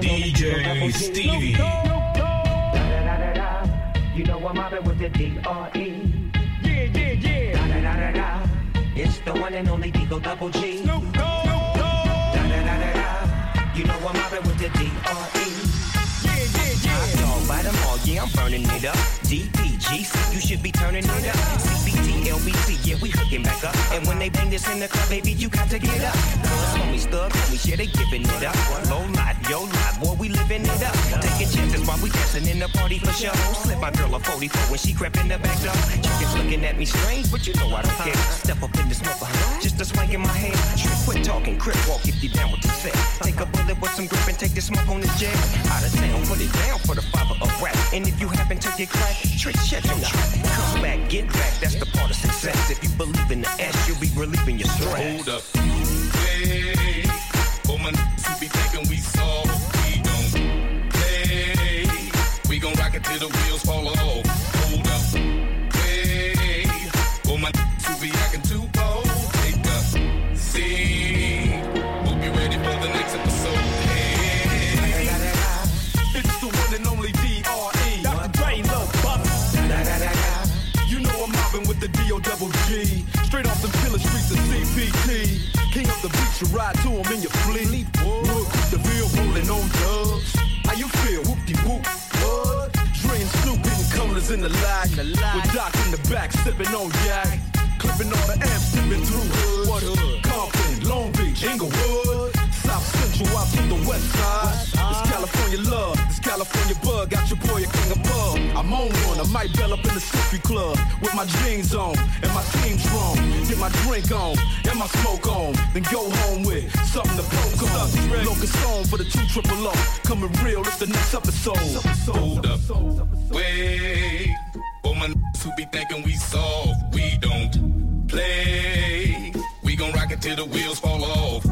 DJ Stevie. But you know I don't care. Step up in this mother, just a swank in my hand. Quit talking, crip walk if you down with the set. Take a bullet with some grip and take the smoke on the jet. Out of town, put it down for the father of rap. And if you happen to get cracked, trick, check your track. Come back, get back, that's the part of success. If you believe in the S, you'll be relieving your stress. Hold up. Wait. For my niggas be thinking we soft, we don't play. We gon' rock it till the wheels fall off. Be acting too bold, take a seat. Hope you ready for the next episode. It's the one and only D.R.E. Dr. Dre, Lil. You know I'm mobbing with the D.O. double G. Straight off the killer streets of CPT. King of the beach, you ride to him in your fleet. Wood, the bill rolling on dubs. How you feel? Whoop-de-whoop. What? Dre and Snoop getting colors in the lag. With Doc in the back, sipping on yak. Inglewood. South Central out to the west side. California love, it's California bug. Got your boy a king above. I'm on one, I might bell up in the Sippy Club with my jeans on and my team strong. Get my drink on and my smoke on, then go home with something to poke on. Locust song for the two triple O. Coming real, it's the next episode. Hold up. Wait. For my who be thinking we soft, we don't play. Till the wheels fall off.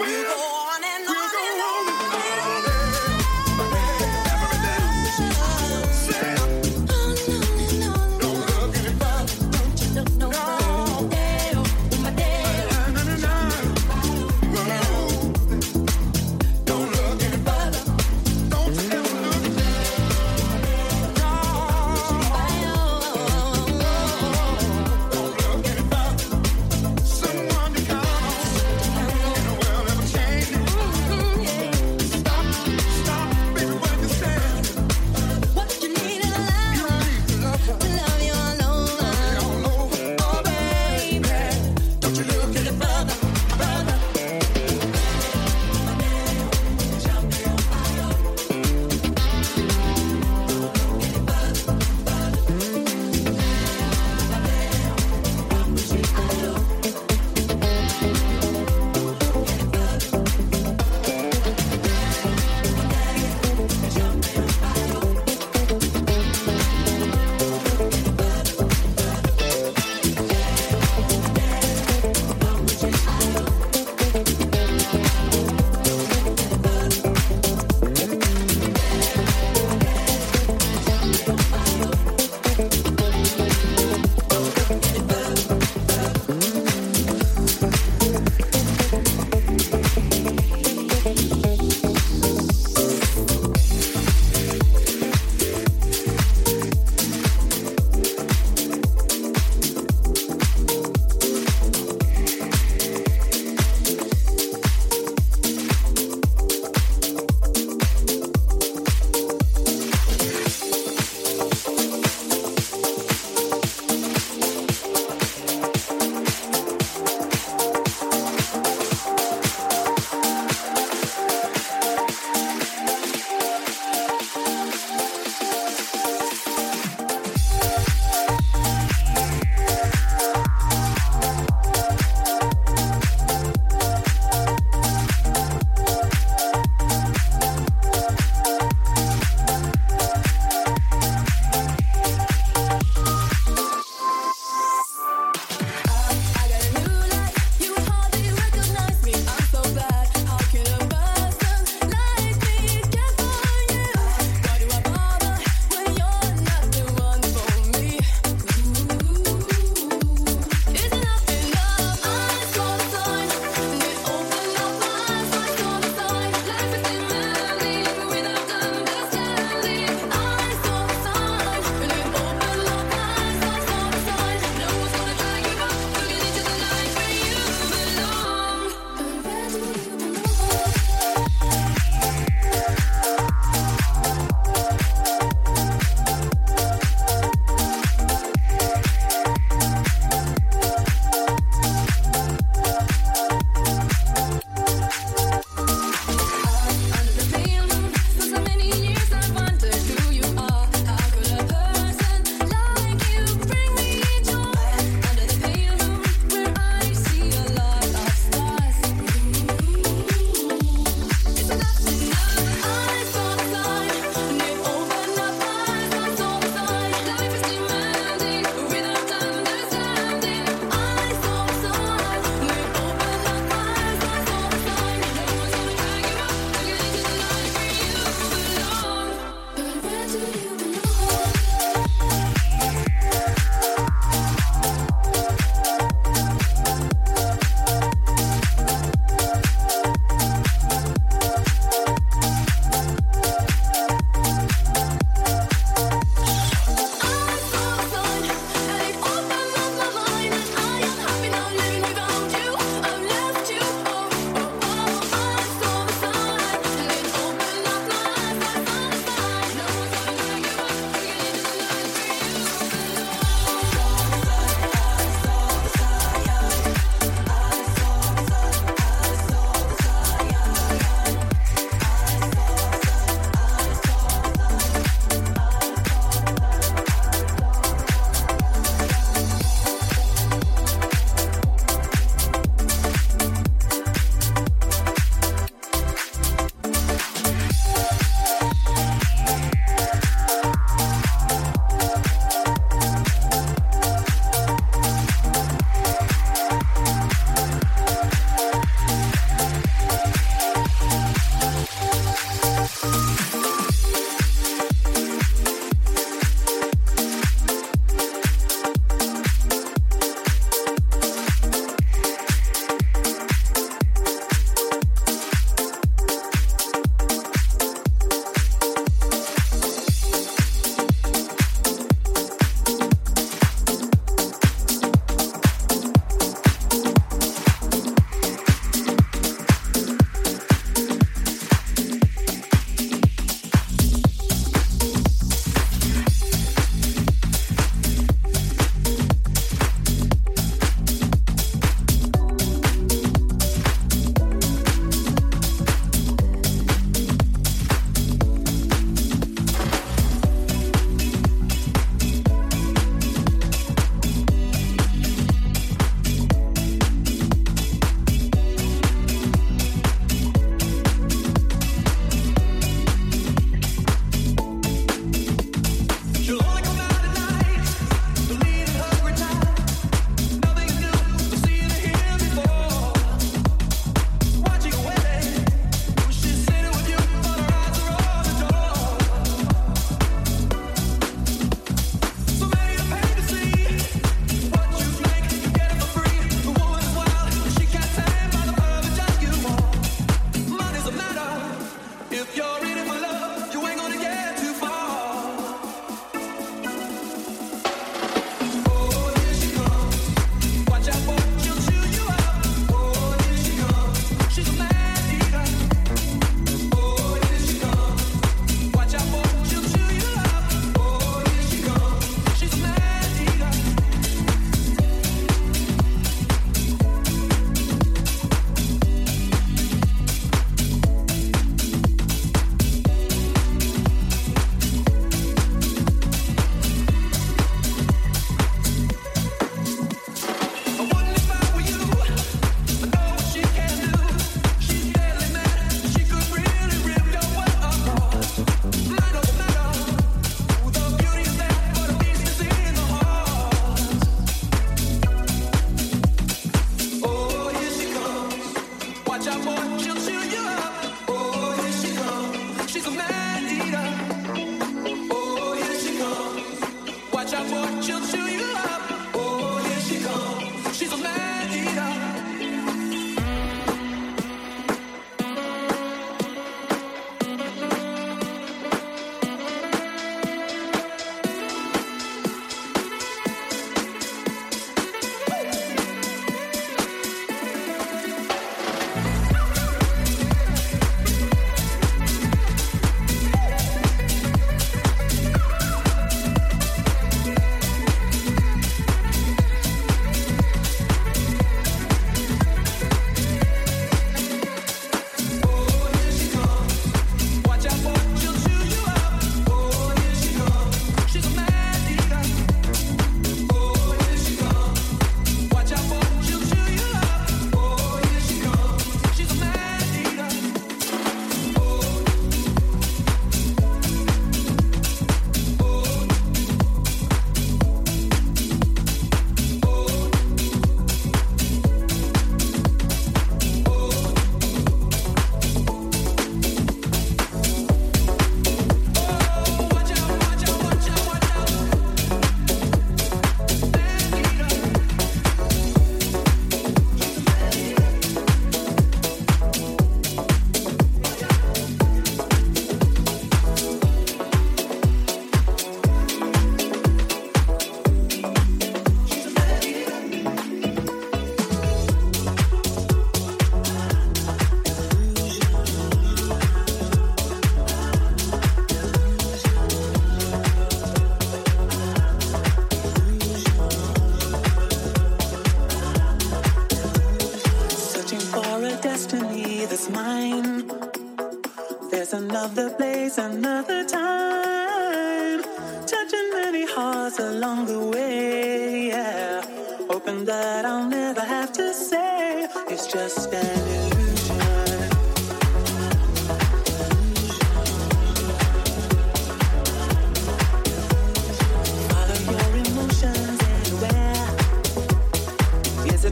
We'll go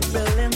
Is it